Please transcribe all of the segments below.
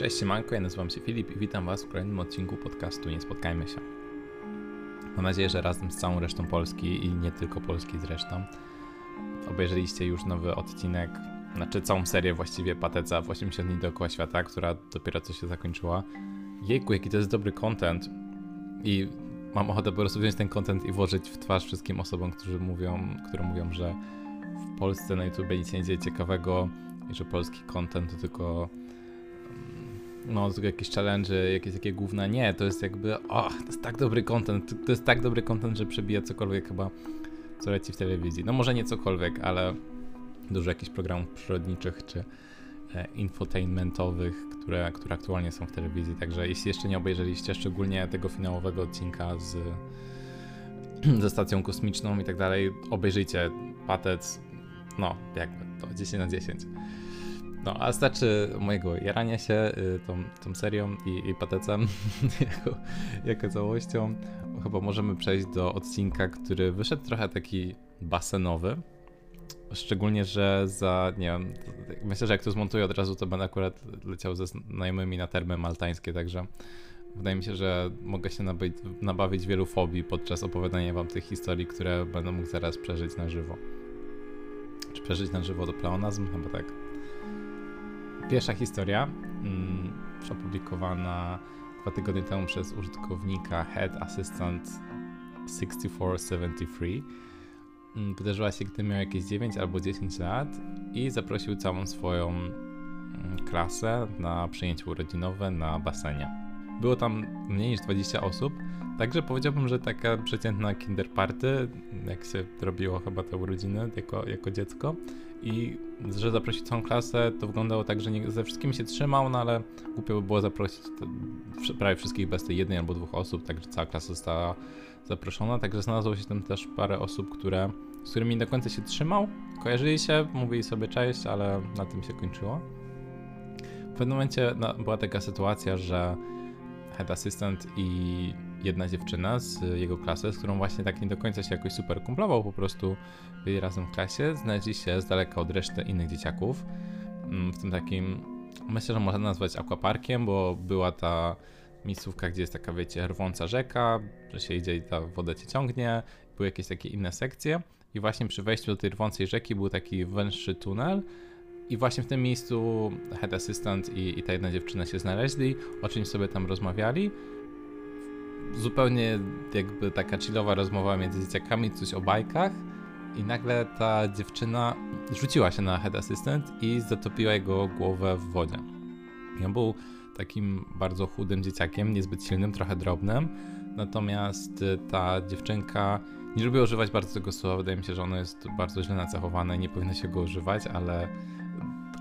Cześć, siemanko, ja nazywam się Filip i witam Was w kolejnym odcinku podcastu Nie Spotkajmy się. Mam nadzieję, że razem z całą resztą Polski i nie tylko Polski zresztą obejrzeliście już nowy odcinek, znaczy całą serię właściwie Pateca w 80 dni dookoła świata, która dopiero co się zakończyła. Jejku, jaki to jest dobry content i mam ochotę po prostu wziąć ten content i włożyć w twarz wszystkim osobom, którzy mówią, które mówią, że w Polsce na YouTube nic nie dzieje ciekawego i że polski content to tylko no, jakieś challenge, jakieś takie główne. Nie, to jest jakby, o, to jest tak dobry content, to jest tak dobry content, że przebija cokolwiek chyba, co leci w telewizji. No może nie cokolwiek, ale dużo jakichś programów przyrodniczych czy e, infotainmentowych, które, które aktualnie są w telewizji. Także jeśli jeszcze nie obejrzeliście, szczególnie tego finałowego odcinka z, ze stacją kosmiczną i tak dalej, obejrzyjcie Patec, no jakby to 10 na 10. No, a starczy mojego jarania się y, tą, tą serią i, i patecem jako, jako całością. Chyba możemy przejść do odcinka, który wyszedł trochę taki basenowy. Szczególnie, że za, nie wiem, myślę, że jak to zmontuję od razu, to będę akurat leciał ze znajomymi na termy maltańskie, także wydaje mi się, że mogę się nabawić, nabawić wielu fobii podczas opowiadania wam tych historii, które będę mógł zaraz przeżyć na żywo. Czy przeżyć na żywo to pleonazm? Chyba tak. Pierwsza historia, mm, opublikowana dwa tygodnie temu przez użytkownika Head Assistant 6473. Mm, wydarzyła się, gdy miał jakieś 9 albo 10 lat i zaprosił całą swoją mm, klasę na przyjęcie urodzinowe na basenie. Było tam mniej niż 20 osób, także powiedziałbym, że taka przeciętna kinder party, jak się robiło chyba te urodziny jako, jako dziecko, i że zaprosić całą klasę, to wyglądało tak, że nie, ze wszystkimi się trzymał, no ale głupio by było zaprosić te, prawie wszystkich bez tej jednej albo dwóch osób, także cała klasa została zaproszona, także znalazło się tam też parę osób, które, z którymi do końca się trzymał, kojarzyli się, mówili sobie cześć, ale na tym się kończyło. W pewnym momencie no, była taka sytuacja, że head assistant i jedna dziewczyna z jego klasy, z którą właśnie tak nie do końca się jakoś super kumplował, po prostu byli razem w klasie, znaleźli się z daleka od reszty innych dzieciaków. Mm, w tym takim, myślę, że można nazwać aquaparkiem, bo była ta miejscówka, gdzie jest taka, wiecie, rwąca rzeka, że się idzie i ta woda cię ciągnie, były jakieś takie inne sekcje i właśnie przy wejściu do tej rwącej rzeki był taki węższy tunel, i właśnie w tym miejscu head assistant i, i ta jedna dziewczyna się znaleźli, o czymś sobie tam rozmawiali. Zupełnie jakby taka chillowa rozmowa między dzieciakami, coś o bajkach. I nagle ta dziewczyna rzuciła się na head assistant i zatopiła jego głowę w wodzie. I on był takim bardzo chudym dzieciakiem, niezbyt silnym, trochę drobnym. Natomiast ta dziewczynka nie lubi używać bardzo tego słowa. Wydaje mi się, że ono jest bardzo źle nacechowane i nie powinno się go używać, ale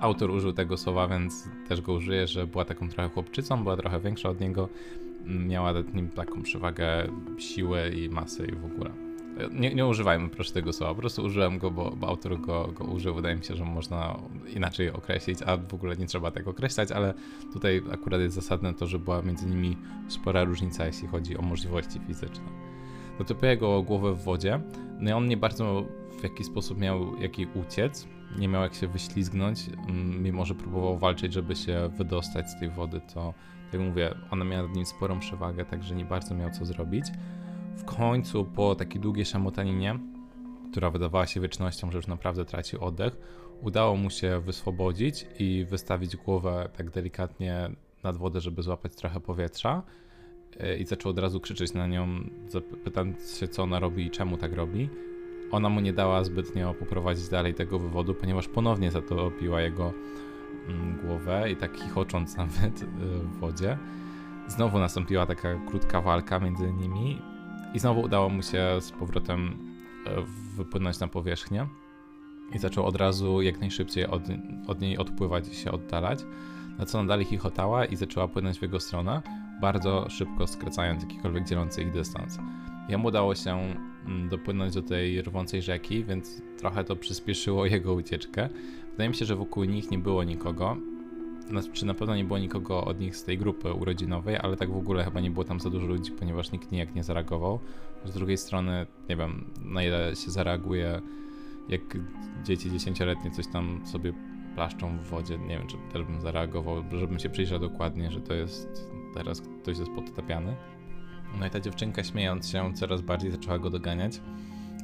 autor użył tego słowa, więc też go użyję, że była taką trochę chłopczycą, była trochę większa od niego, miała nad nim taką przewagę siły i masy i w ogóle. Nie, nie używajmy proszę tego słowa, po prostu użyłem go, bo, bo autor go, go użył. Wydaje mi się, że można inaczej określić, a w ogóle nie trzeba tak określać, ale tutaj akurat jest zasadne to, że była między nimi spora różnica, jeśli chodzi o możliwości fizyczne. Dotopiła jego głowę w wodzie, no i on nie bardzo w jaki sposób miał jaki uciec, nie miał jak się wyślizgnąć, mimo że próbował walczyć, żeby się wydostać z tej wody, to jak mówię, ona miała nad nim sporą przewagę, także nie bardzo miał co zrobić. W końcu, po takiej długiej szamotaninie, która wydawała się wiecznością, że już naprawdę traci oddech, udało mu się wyswobodzić i wystawić głowę tak delikatnie nad wodę, żeby złapać trochę powietrza. E, I zaczął od razu krzyczeć na nią, pytając się, co ona robi i czemu tak robi ona mu nie dała zbytnio poprowadzić dalej tego wywodu, ponieważ ponownie zatopiła jego głowę i tak chichocząc nawet y, w wodzie. Znowu nastąpiła taka krótka walka między nimi i znowu udało mu się z powrotem y, wypłynąć na powierzchnię i zaczął od razu jak najszybciej od, od niej odpływać i się oddalać, na co ona dalej chichotała i zaczęła płynąć w jego stronę, bardzo szybko skracając jakikolwiek dzielący ich dystans. Jemu udało się Mm, dopłynąć do tej rwącej rzeki, więc trochę to przyspieszyło jego ucieczkę. Wydaje mi się, że wokół nich nie było nikogo. Czy na pewno nie było nikogo od nich z tej grupy urodzinowej, ale tak w ogóle chyba nie było tam za dużo ludzi, ponieważ nikt nijak nie zareagował. Z drugiej strony, nie wiem, na ile się zareaguje, jak dzieci dziesięcioletnie coś tam sobie plaszczą w wodzie. Nie wiem, czy też bym zareagował, żebym się przyjrzał dokładnie, że to jest teraz ktoś jest podtapiany. No i ta dziewczynka śmiejąc się coraz bardziej zaczęła go doganiać.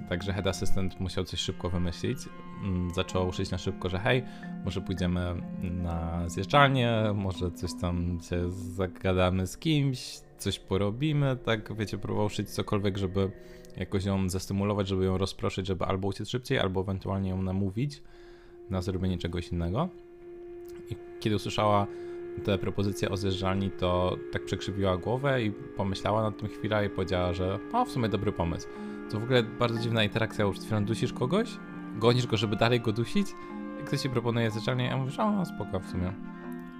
Także head assistant musiał coś szybko wymyślić. Mm, zaczął uszyć na szybko, że hej, może pójdziemy na zjeżdżalnię, może coś tam się zagadamy z kimś, coś porobimy, tak wiecie, próbował szyć cokolwiek, żeby jakoś ją zastymulować, żeby ją rozproszyć, żeby albo uciec szybciej, albo ewentualnie ją namówić na zrobienie czegoś innego. I kiedy usłyszała tę propozycję o zjeżdżalni, to tak przekrzywiła głowę i pomyślała nad tym chwilę i powiedziała, że o, w sumie dobry pomysł. To w ogóle bardzo dziwna interakcja, już chwilą dusisz kogoś, gonisz go, żeby dalej go dusić, i ktoś ci proponuje zjeżdżalnię, a mówisz, o, spoko w sumie.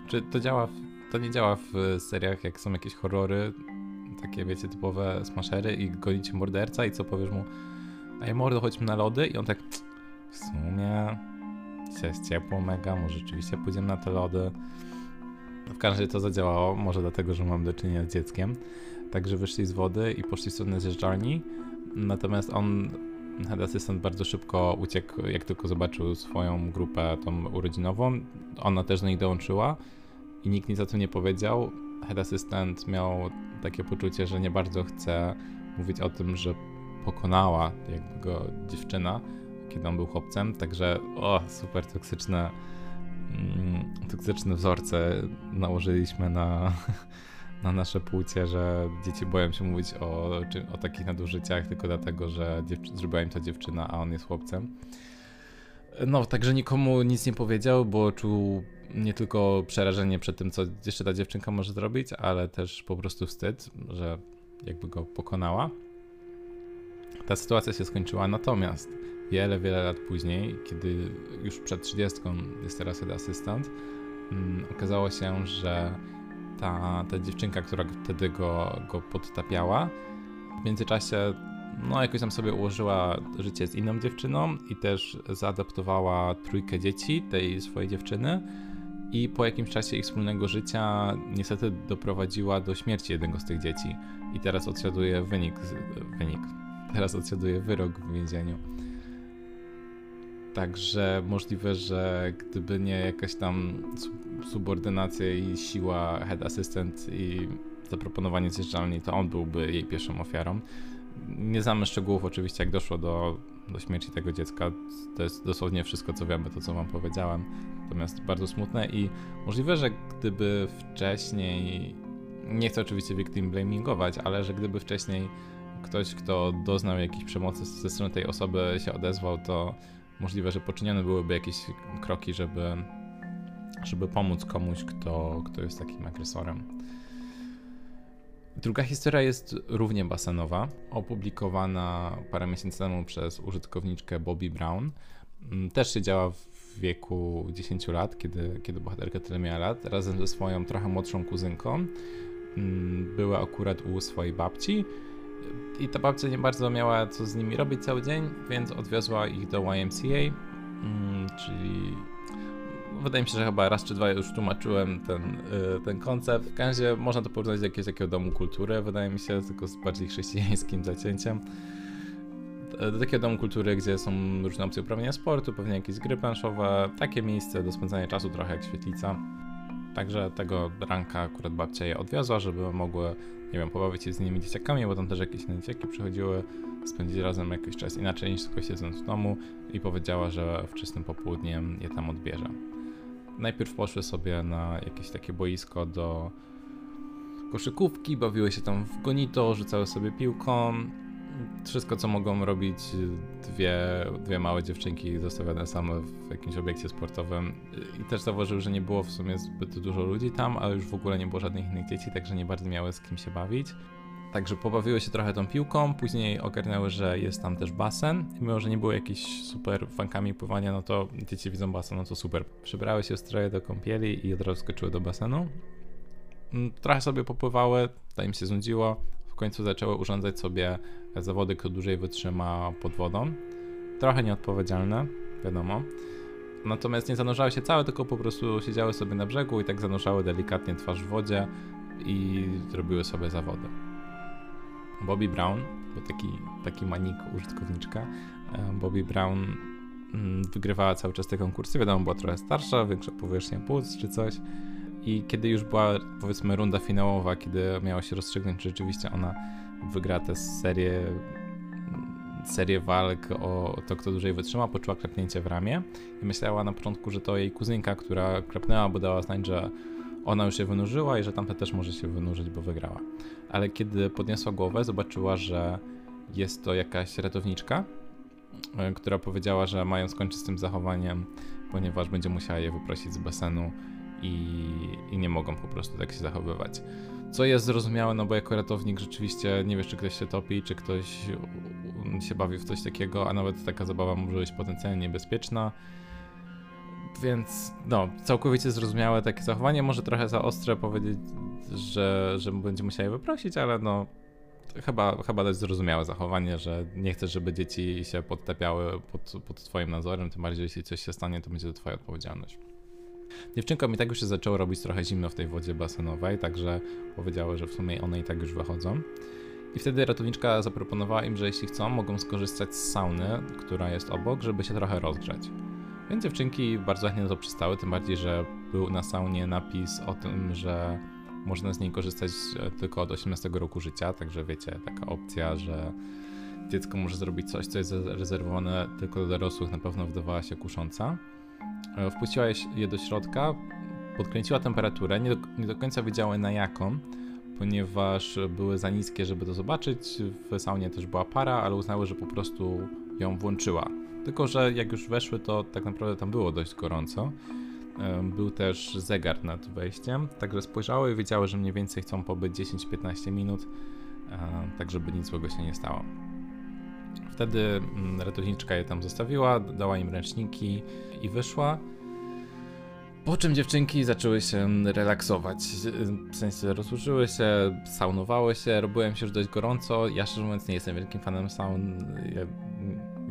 Czy to działa, w, to nie działa w seriach, jak są jakieś horrory, takie wiecie, typowe smashery i gonicie morderca i co powiesz mu, ej mordo, chodźmy na lody i on tak, w sumie, dzisiaj jest ciepło mega, może rzeczywiście pójdziemy na te lody. W każdym razie to zadziałało, może dlatego, że mam do czynienia z dzieckiem. Także wyszli z wody i poszli w stronę zjeżdżalni. Natomiast on, head assistant, bardzo szybko uciekł, jak tylko zobaczył swoją grupę tą urodzinową. Ona też do nich dołączyła i nikt nic o tym nie powiedział. Head assistant miał takie poczucie, że nie bardzo chce mówić o tym, że pokonała jakby go dziewczyna, kiedy on był chłopcem. Także, o, super toksyczne Mm, toksyczne wzorce nałożyliśmy na, na nasze płcie, że dzieci boją się mówić o, o takich nadużyciach tylko dlatego, że zrobiła im to dziewczyna, a on jest chłopcem. No, także nikomu nic nie powiedział, bo czuł nie tylko przerażenie przed tym, co jeszcze ta dziewczynka może zrobić, ale też po prostu wstyd, że jakby go pokonała. Ta sytuacja się skończyła, natomiast wiele, wiele lat później, kiedy już przed 30 jest teraz assistant, um, okazało się, że ta, ta dziewczynka, która wtedy go, go podtapiała, w międzyczasie no jakoś tam sobie ułożyła życie z inną dziewczyną i też zaadaptowała trójkę dzieci tej swojej dziewczyny. I po jakimś czasie ich wspólnego życia niestety doprowadziła do śmierci jednego z tych dzieci. I teraz odsiaduje wynik, wynik. Teraz odsiaduje wyrok w więzieniu. Także możliwe, że gdyby nie jakaś tam subordynacja i siła head assistant i zaproponowanie zjeżdżalni, to on byłby jej pierwszą ofiarą. Nie znamy szczegółów oczywiście, jak doszło do, do śmierci tego dziecka. To jest dosłownie wszystko, co wiemy, to co wam powiedziałem. Natomiast bardzo smutne i możliwe, że gdyby wcześniej, nie chcę oczywiście victim blamingować, ale że gdyby wcześniej ktoś, kto doznał jakiejś przemocy ze strony tej osoby się odezwał, to możliwe, że poczynione byłyby jakieś kroki, żeby, żeby pomóc komuś, kto, kto jest takim agresorem. Druga historia jest równie basenowa, opublikowana parę miesięcy temu przez użytkowniczkę Bobby Brown. Mm, też się działa w wieku 10 lat, kiedy, kiedy bohaterka tyle miała lat, razem ze swoją trochę młodszą kuzynką. Mm, była akurat u swojej babci i ta babcia nie bardzo miała co z nimi robić cały dzień, więc odwiozła ich do YMCA, mm, czyli wydaje mi się, że chyba raz czy dwa już tłumaczyłem ten, y, ten koncept. W każdym można to porównać do jakiegoś takiego domu kultury, wydaje mi się, tylko z bardziej chrześcijańskim zacięciem. Do takiego domu kultury, gdzie są różne opcje uprawiania sportu, pewnie jakieś gry planszowe, takie miejsce do spędzania czasu, trochę jak świetlica. Także tego ranka akurat babcia je odwiozła, żeby mogły nie wiem, pobawić się z innymi dzieciakami, bo tam też jakieś dzieciaki przychodziły, spędzić razem jakiś czas inaczej niż tylko siedząc w domu i powiedziała, że wczesnym popołudniem je tam odbierze. Najpierw poszły sobie na jakieś takie boisko do koszykówki, bawiły się tam w gonito, rzucały sobie piłką, wszystko, co mogą robić dwie, dwie małe dziewczynki zostawione same w jakimś obiekcie sportowym. I też zauważył, że nie było w sumie zbyt dużo ludzi tam, ale już w ogóle nie było żadnych innych dzieci, także nie bardzo miały z kim się bawić. Także pobawiły się trochę tą piłką, później ogarnęły, że jest tam też basen. Mimo, że nie było jakichś super fankami pływania, no to dzieci widzą basen, no to super. Przybrały się stroje do kąpieli i od razu skoczyły do basenu. Mm, trochę sobie popływały, to im się znudziło, w końcu zaczęły urządzać sobie zawody, kto dłużej wytrzyma pod wodą. Trochę nieodpowiedzialne, wiadomo. Natomiast nie zanurzały się całe, tylko po prostu siedziały sobie na brzegu i tak zanurzały delikatnie twarz w wodzie i zrobiły sobie zawody. Bobby Brown, bo taki, taki manik użytkowniczka, e, Bobby Brown mm, wygrywała cały czas te konkursy. Wiadomo, była trochę starsza, większa powierzchnia płuc czy coś. I kiedy już była, powiedzmy, runda finałowa, kiedy miało się rozstrzygnąć, czy rzeczywiście ona wygra tę serię, serię walk o to, kto dłużej wytrzyma, poczuła klepnięcie w ramię i myślała na początku, że to jej kuzynka, która klepnęła, bo dała znać, że ona już się wynurzyła i że tamta też może się wynurzyć, bo wygrała. Ale kiedy podniosła głowę, zobaczyła, że jest to jakaś ratowniczka, e, która powiedziała, że mają skończyć z tym zachowaniem, ponieważ będzie musiała je wyprosić z basenu i, i nie mogą po prostu tak się zachowywać. Co jest zrozumiałe, no bo jako ratownik rzeczywiście nie wiesz, czy ktoś się topi, czy ktoś się bawi w coś takiego, a nawet taka zabawa może być potencjalnie niebezpieczna. Więc no, całkowicie zrozumiałe takie zachowanie. Może trochę za ostre powiedzieć, że, że będzie musiał je wyprosić, ale no chyba, chyba dość zrozumiałe zachowanie, że nie chcesz, żeby dzieci się podtapiały pod, pod twoim nadzorem, tym bardziej jeśli coś się stanie, to będzie to twoja odpowiedzialność. Dziewczynkom i tak już się zaczęło robić trochę zimno w tej wodzie basenowej, także powiedziały, że w sumie one i tak już wychodzą. I wtedy ratowniczka zaproponowała im, że jeśli chcą, mogą skorzystać z sauny, która jest obok, żeby się trochę rozgrzeć. Więc dziewczynki bardzo chętnie na to przystały, tym bardziej, że był na saunie napis o tym, że można z niej korzystać e, tylko od 18 roku życia, także wiecie, taka opcja, że dziecko może zrobić coś, co jest rezerwowane tylko dla dorosłych, na pewno wydawała się kusząca. E, wpuściła je do środka, podkręciła temperaturę, nie do, nie do końca wiedziały na jaką, ponieważ były za niskie, żeby to zobaczyć. W saunie też była para, ale uznały, że po prostu ją włączyła. Tylko, że jak już weszły, to tak naprawdę tam było dość gorąco. Był też zegar nad wejściem, także spojrzały i wiedziały, że mniej więcej chcą pobyć 10-15 minut, e, tak żeby nic złego się nie stało. Wtedy mm, ratowniczka je tam zostawiła, dała im ręczniki i wyszła. Po czym dziewczynki zaczęły się relaksować. W sensie rozłożyły się, saunowały się, robiło się już dość gorąco. Ja szczerze mówiąc nie jestem wielkim fanem saun. Ja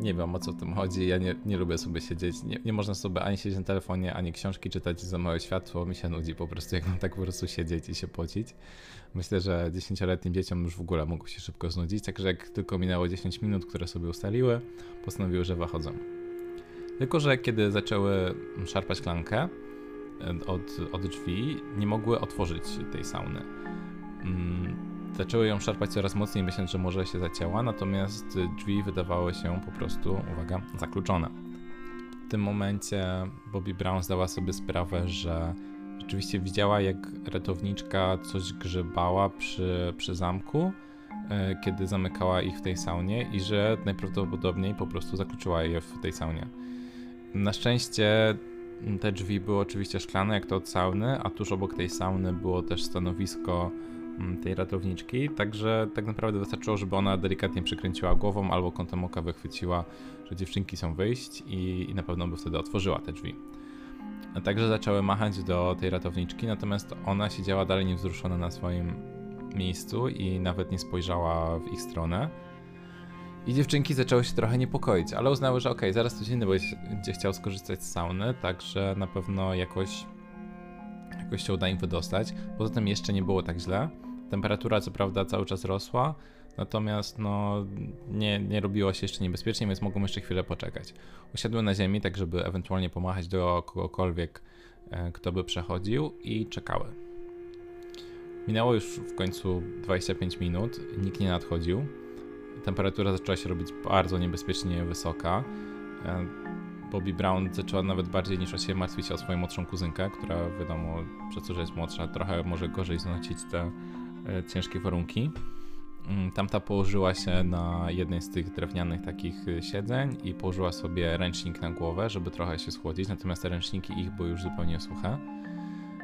nie wiem o co w tym chodzi. Ja nie, nie lubię sobie siedzieć. Nie, nie można sobie ani siedzieć na telefonie, ani książki czytać za małe światło. Mi się nudzi po prostu, jak mam tak po prostu siedzieć i się pocić. Myślę, że 10-letnim dzieciom już w ogóle mogło się szybko znudzić. Także jak tylko minęło 10 minut, które sobie ustaliły, postanowiły, że wychodzą. Tylko, że kiedy zaczęły szarpać klankę e, od, od drzwi, nie mogły otworzyć tej sauny. Mm, zaczęły ją szarpać coraz mocniej, myśląc, że może się zacięła, natomiast drzwi wydawały się po prostu, uwaga, zakluczone. W tym momencie Bobby Brown zdała sobie sprawę, że rzeczywiście widziała, jak ratowniczka coś grzebała przy, przy zamku, e, kiedy zamykała ich w tej saunie i że najprawdopodobniej po prostu zakluczyła je w tej saunie. Na szczęście te drzwi były oczywiście szklane, jak to od sauny, a tuż obok tej sauny było też stanowisko tej ratowniczki, także tak naprawdę wystarczyło, żeby ona delikatnie przykręciła głową albo kątem oka wychwyciła, że dziewczynki są wyjść i, i na pewno by wtedy otworzyła te drzwi. Także zaczęły machać do tej ratowniczki, natomiast ona siedziała dalej niewzruszona na swoim miejscu i nawet nie spojrzała w ich stronę. I dziewczynki zaczęły się trochę niepokoić, ale uznały, że okay, zaraz ktoś inny będzie chciał skorzystać z sauny, także na pewno jakoś, jakoś się uda im wydostać. Poza tym jeszcze nie było tak źle. Temperatura co prawda cały czas rosła, natomiast no, nie, nie robiło się jeszcze niebezpiecznie, więc mogą jeszcze chwilę poczekać. Usiadły na ziemi, tak żeby ewentualnie pomachać do kogokolwiek, e, kto by przechodził i czekały. Minęło już w końcu 25 minut, nikt nie nadchodził temperatura zaczęła się robić bardzo niebezpiecznie wysoka. E, Bobby Brown zaczęła nawet bardziej niż o siebie martwić o swoją młodszą kuzynkę, która wiadomo, przez to, że jest młodsza, trochę może gorzej znosić te ciężkie warunki. Mm, tamta położyła się na jednej z tych drewnianych takich e, siedzeń i położyła sobie ręcznik na głowę, żeby trochę się schłodzić, natomiast te ręczniki ich były już zupełnie suche.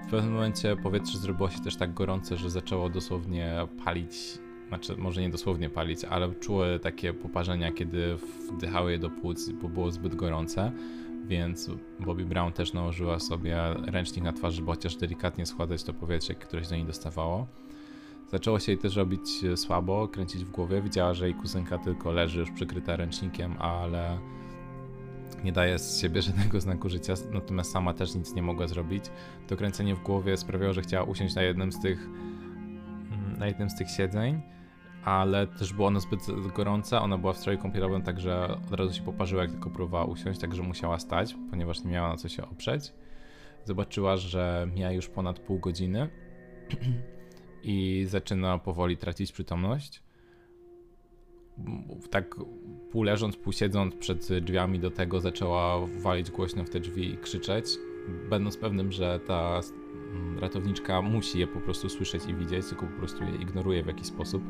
W pewnym momencie powietrze zrobiło się też tak gorące, że zaczęło dosłownie palić znaczy może nie dosłownie palić, ale czuły takie poparzenia, kiedy wdychały je do płuc, bo było zbyt gorące, więc Bobby Brown też nałożyła sobie ręcznik na twarz, żeby chociaż delikatnie schładzać to powietrze, które się do niej dostawało. Zaczęło się jej też robić słabo, kręcić w głowie. Widziała, że jej kuzynka tylko leży już przykryta ręcznikiem, ale nie daje z siebie żadnego znaku życia, natomiast sama też nic nie mogła zrobić. To kręcenie w głowie sprawiało, że chciała usiąść na jednym z tych, mm, na jednym z tych siedzeń ale też było ona zbyt gorąca, ona była w stroju kąpielowym, także od razu się poparzyła, jak tylko próbowała usiąść, także musiała stać, ponieważ nie miała na co się oprzeć. Zobaczyła, że mija już ponad pół godziny i zaczyna powoli tracić przytomność. Tak pół leżąc, pół siedząc przed drzwiami do tego zaczęła walić głośno w te drzwi i krzyczeć, będąc pewnym, że ta ratowniczka musi je po prostu słyszeć i widzieć, tylko po prostu je ignoruje w jakiś sposób.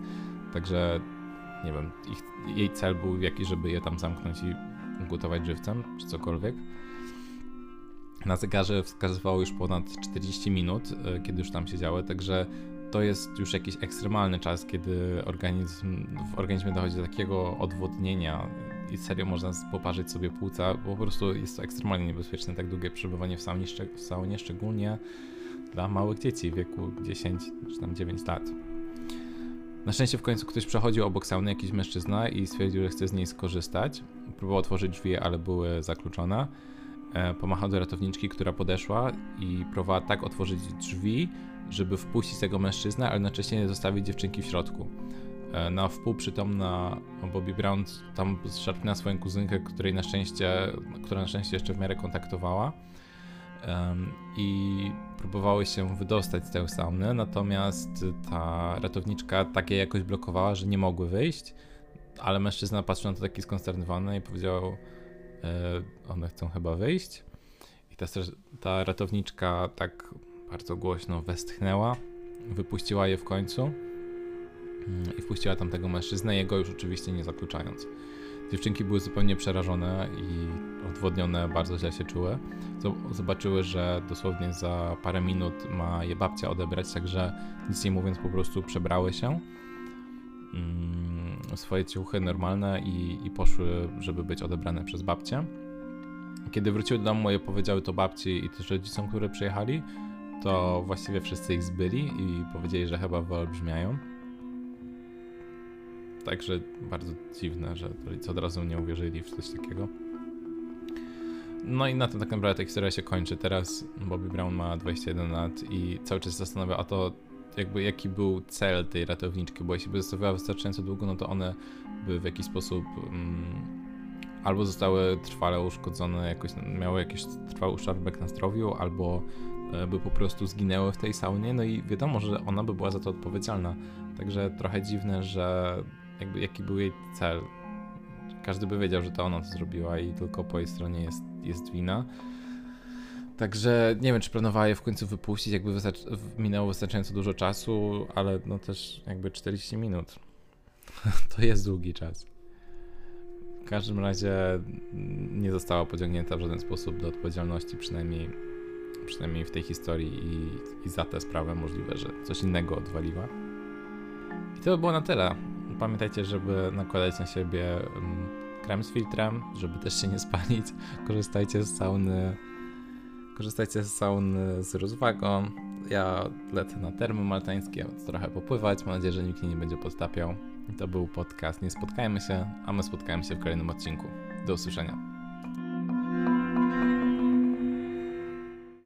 Także nie wiem, ich, jej cel był jakiś, żeby je tam zamknąć i gotować żywcem, czy cokolwiek. Na zegarze wskazywało już ponad 40 minut, e, kiedy już tam siedziały, także to jest już jakiś ekstremalny czas, kiedy organizm, w organizmie dochodzi do takiego odwodnienia i serio można poparzyć sobie płuca, po prostu jest to ekstremalnie niebezpieczne, tak długie przebywanie w saunie, w saunie szczególnie dla małych dzieci w wieku 10 czy tam 9 lat. Na szczęście w końcu ktoś przechodził obok sauny, jakiś mężczyzna i stwierdził, że chce z niej skorzystać. Próbował otworzyć drzwi, ale były zakluczone. E, pomachał do ratowniczki, która podeszła i próbowała tak otworzyć drzwi, żeby wpuścić tego mężczyznę, ale jednocześnie nie zostawić dziewczynki w środku. E, na wpół przytomna Bobby Brown tam zszarpnęła swoją kuzynkę, której na szczęście, która na szczęście jeszcze w miarę kontaktowała i próbowały się wydostać z tej sauny, natomiast ta ratowniczka takie jakoś blokowała, że nie mogły wyjść, ale mężczyzna patrzył na to taki skonsternowany i powiedział, e, one chcą chyba wyjść. I ta, ta ratowniczka tak bardzo głośno westchnęła, wypuściła je w końcu mm, i wpuściła tamtego mężczyznę, jego już oczywiście nie zakluczając. Dziewczynki były zupełnie przerażone i odwodnione, bardzo źle się czuły. Zobaczyły, że dosłownie za parę minut ma je babcia odebrać, także nic nie mówiąc po prostu przebrały się mm, swoje ciuchy normalne i, i poszły, żeby być odebrane przez babcię. Kiedy wróciły do domu, moje powiedziały to babci i też rodzicom, które przyjechali, to właściwie wszyscy ich zbyli i powiedzieli, że chyba wyolbrzymiają. Także bardzo dziwne, że rodzice od razu nie uwierzyli w coś takiego. No i na tym tak naprawdę ta historia się kończy. Teraz Bobby Brown ma 21 lat i cały czas zastanawia, a to jakby jaki był cel tej ratowniczki, bo jeśli by zostawiała wystarczająco długo, no to one by w jakiś sposób mm, albo zostały trwale uszkodzone, jakoś miały jakiś trwały uszczerbek na zdrowiu, albo by po prostu zginęły w tej saunie, no i wiadomo, że ona by była za to odpowiedzialna. Także trochę dziwne, że jakby jaki był jej cel. Każdy by wiedział, że to ona to zrobiła i tylko po jej stronie jest, jest wina. Także nie wiem, czy planowała je w końcu wypuścić, jakby wystarczy, minęło wystarczająco dużo czasu, ale no też jakby 40 minut. to jest długi czas. W każdym razie nie została pociągnięta w żaden sposób do odpowiedzialności, przynajmniej, przynajmniej w tej historii i, i za tę sprawę możliwe, że coś innego odwaliła. I to by było na tyle pamiętajcie, żeby nakładać na siebie mm, krem z filtrem, żeby też się nie spalić. Korzystajcie z sauny, korzystajcie z sauny z rozwagą. Ja lecę na termy maltańskie, trochę popływać. Mam nadzieję, że nikt nie będzie podtapiał. To był podcast Nie spotkajmy się, a my spotkajmy się w kolejnym odcinku. Do usłyszenia.